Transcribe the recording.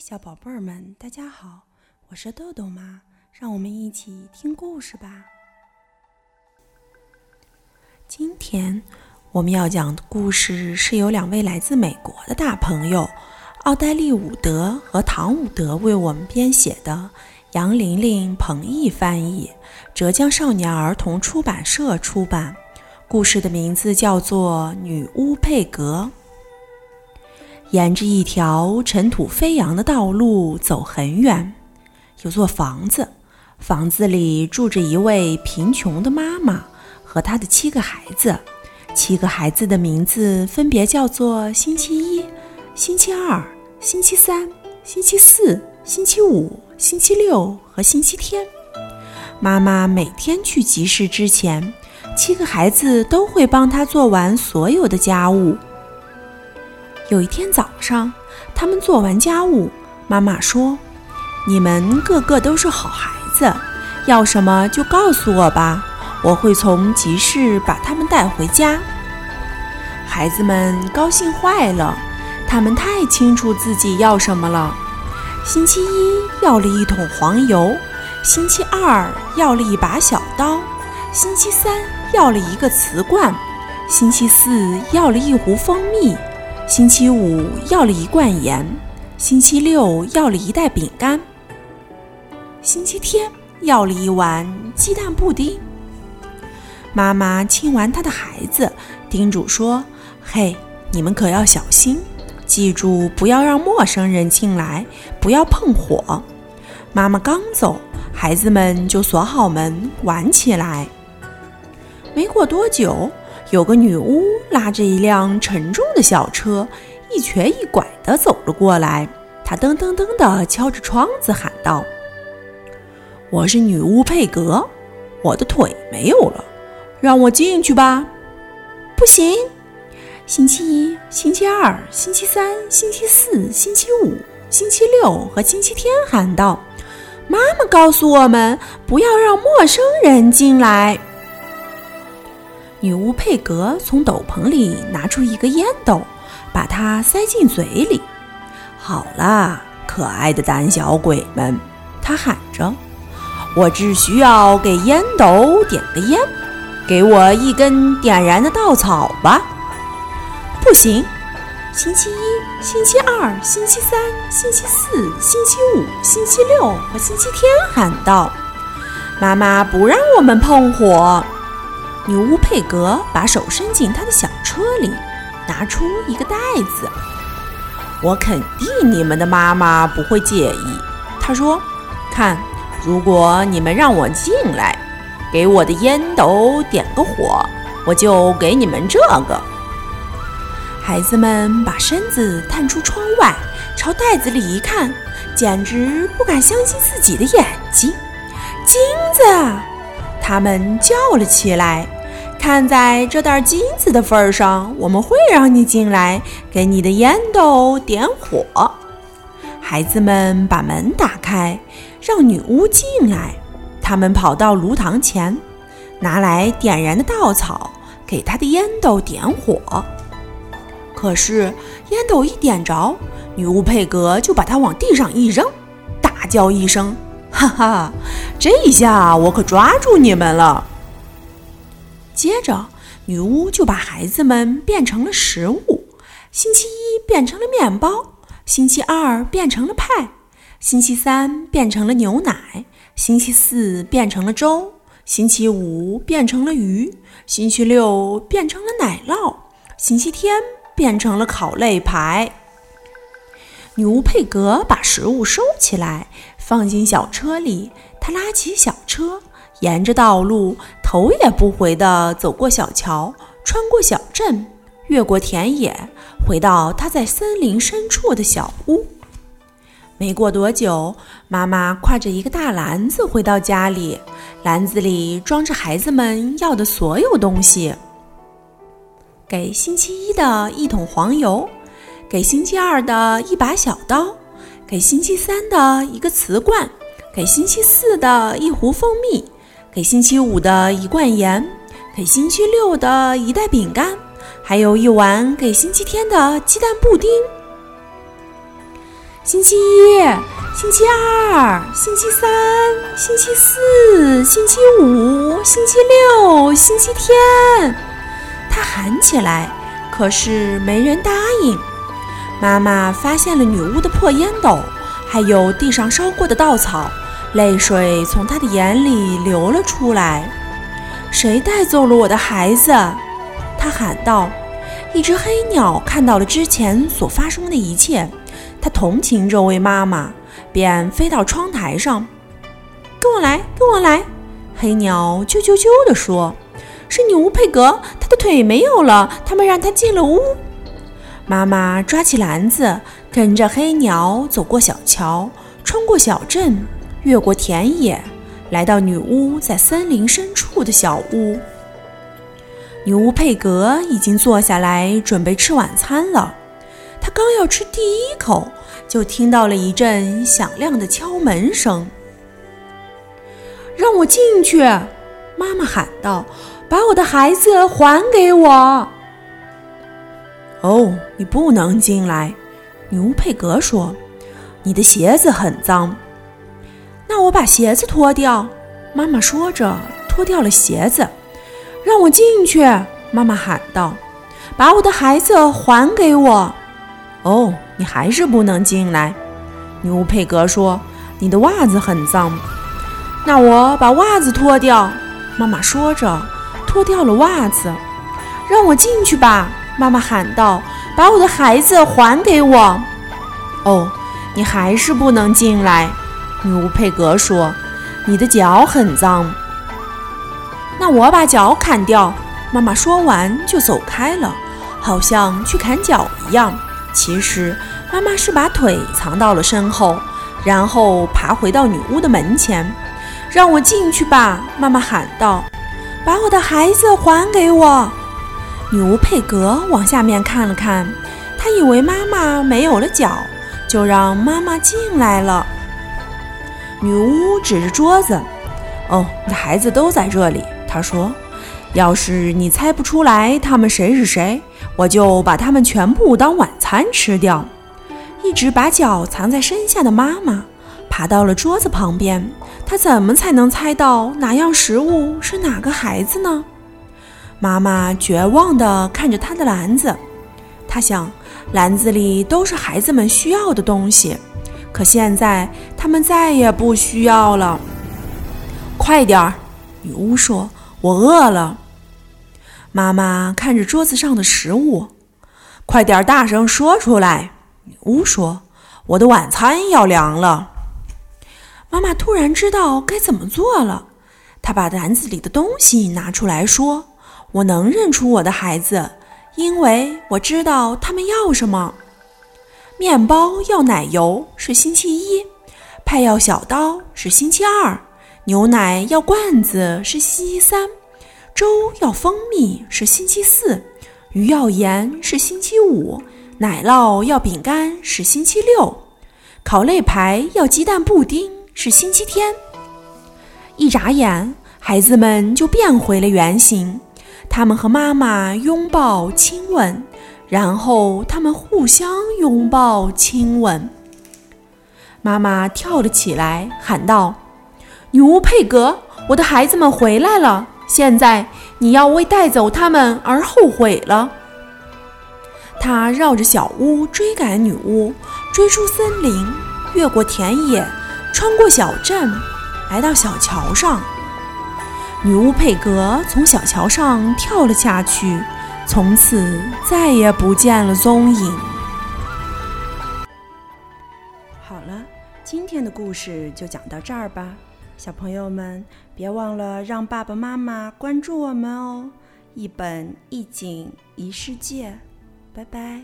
小宝贝儿们，大家好，我是豆豆妈，让我们一起听故事吧。今天我们要讲的故事是由两位来自美国的大朋友奥黛丽·伍德和唐·伍德为我们编写的，杨玲玲、彭毅翻译，浙江少年儿童出版社出版。故事的名字叫做《女巫佩格》。沿着一条尘土飞扬的道路走很远，有座房子，房子里住着一位贫穷的妈妈和她的七个孩子。七个孩子的名字分别叫做星期一、星期二、星期三、星期四、星期五、星期六和星期天。妈妈每天去集市之前，七个孩子都会帮她做完所有的家务。有一天早上，他们做完家务，妈妈说：“你们个个都是好孩子，要什么就告诉我吧，我会从集市把他们带回家。”孩子们高兴坏了，他们太清楚自己要什么了。星期一要了一桶黄油，星期二要了一把小刀，星期三要了一个瓷罐，星期四要了一壶蜂蜜。星期五要了一罐盐，星期六要了一袋饼干，星期天要了一碗鸡蛋布丁。妈妈亲完她的孩子，叮嘱说：“嘿，你们可要小心，记住不要让陌生人进来，不要碰火。”妈妈刚走，孩子们就锁好门玩起来。没过多久。有个女巫拉着一辆沉重的小车，一瘸一拐地走了过来。她噔噔噔地敲着窗子喊道：“我是女巫佩格，我的腿没有了，让我进去吧。”“不行！”星期一、星期二、星期三、星期四、星期五、星期六和星期天喊道：“妈妈告诉我们，不要让陌生人进来。”女巫佩格从斗篷里拿出一个烟斗，把它塞进嘴里。好了，可爱的胆小鬼们，她喊着：“我只需要给烟斗点个烟，给我一根点燃的稻草吧。”不行！星期一、星期二、星期三、星期四、星期五、星期六和星期天喊道：“妈妈不让我们碰火。”女巫佩格把手伸进她的小车里，拿出一个袋子。我肯定你们的妈妈不会介意。她说：“看，如果你们让我进来，给我的烟斗点个火，我就给你们这个。”孩子们把身子探出窗外，朝袋子里一看，简直不敢相信自己的眼睛。金子！他们叫了起来：“看在这袋金子的份上，我们会让你进来，给你的烟斗点火。”孩子们把门打开，让女巫进来。他们跑到炉膛前，拿来点燃的稻草，给他的烟斗点火。可是烟斗一点着，女巫佩格就把它往地上一扔，大叫一声。哈哈，这一下我可抓住你们了！接着，女巫就把孩子们变成了食物。星期一变成了面包，星期二变成了派，星期三变成了牛奶，星期四变成了粥，星期五变成了鱼，星期六变成了奶酪，星期天变成了烤肋排。女巫佩格把食物收起来。放进小车里，她拉起小车，沿着道路头也不回地走过小桥，穿过小镇，越过田野，回到他在森林深处的小屋。没过多久，妈妈挎着一个大篮子回到家里，篮子里装着孩子们要的所有东西：给星期一的一桶黄油，给星期二的一把小刀。给星期三的一个瓷罐，给星期四的一壶蜂蜜，给星期五的一罐盐，给星期六的一袋饼干，还有一碗给星期天的鸡蛋布丁。星期一、星期二、星期三、星期四、星期五、星期六、星期天。他喊起来，可是没人答应。妈妈发现了女巫的破烟斗，还有地上烧过的稻草，泪水从他的眼里流了出来。谁带走了我的孩子？他喊道。一只黑鸟看到了之前所发生的一切，它同情这位妈妈，便飞到窗台上，跟我来，跟我来。黑鸟啾啾啾地说：“是女巫佩格，她的腿没有了，他们让她进了屋。”妈妈抓起篮子，跟着黑鸟走过小桥，穿过小镇，越过田野，来到女巫在森林深处的小屋。女巫佩格已经坐下来准备吃晚餐了。她刚要吃第一口，就听到了一阵响亮的敲门声。“让我进去！”妈妈喊道，“把我的孩子还给我！”“哦，你不能进来。”女巫佩格说，“你的鞋子很脏。”“那我把鞋子脱掉。”妈妈说着，脱掉了鞋子。让我进去！妈妈喊道：“把我的孩子还给我！”哦，你还是不能进来。”女巫佩格说：“你的袜子很脏。”那我把袜子脱掉。”妈妈说着，脱掉了袜子。“让我进去吧！”妈妈喊道：“把我的孩子还给我！”哦，你还是不能进来。”女巫佩格说：“你的脚很脏。”那我把脚砍掉。妈妈说完就走开了，好像去砍脚一样。其实妈妈是把腿藏到了身后，然后爬回到女巫的门前。让我进去吧！妈妈喊道：“把我的孩子还给我！”女巫佩格往下面看了看，她以为妈妈没有了脚，就让妈妈进来了。女巫指着桌子：“哦，孩子都在这里。”她说：“要是你猜不出来他们谁是谁，我就把他们全部当晚餐吃掉。”一直把脚藏在身下的妈妈爬到了桌子旁边。她怎么才能猜到哪样食物是哪个孩子呢？妈妈绝望地看着她的篮子。她想，篮子里都是孩子们需要的东西，可现在他们再也不需要了。快点儿，女巫说。我饿了，妈妈看着桌子上的食物，快点大声说出来。女巫说：“我的晚餐要凉了。”妈妈突然知道该怎么做了，她把篮子里的东西拿出来说：“我能认出我的孩子，因为我知道他们要什么。面包要奶油是星期一，派要小刀是星期二。”牛奶要罐子是星期三，粥要蜂蜜是星期四，鱼要盐是星期五，奶酪要饼干是星期六，烤肋排要鸡蛋布丁是星期天。一眨眼，孩子们就变回了原形。他们和妈妈拥抱亲吻，然后他们互相拥抱亲吻。妈妈跳了起来，喊道。女巫佩格，我的孩子们回来了。现在你要为带走他们而后悔了。他绕着小屋追赶女巫，追出森林，越过田野，穿过小镇，来到小桥上。女巫佩格从小桥上跳了下去，从此再也不见了踪影。好了，今天的故事就讲到这儿吧。小朋友们，别忘了让爸爸妈妈关注我们哦！一本一景一世界，拜拜。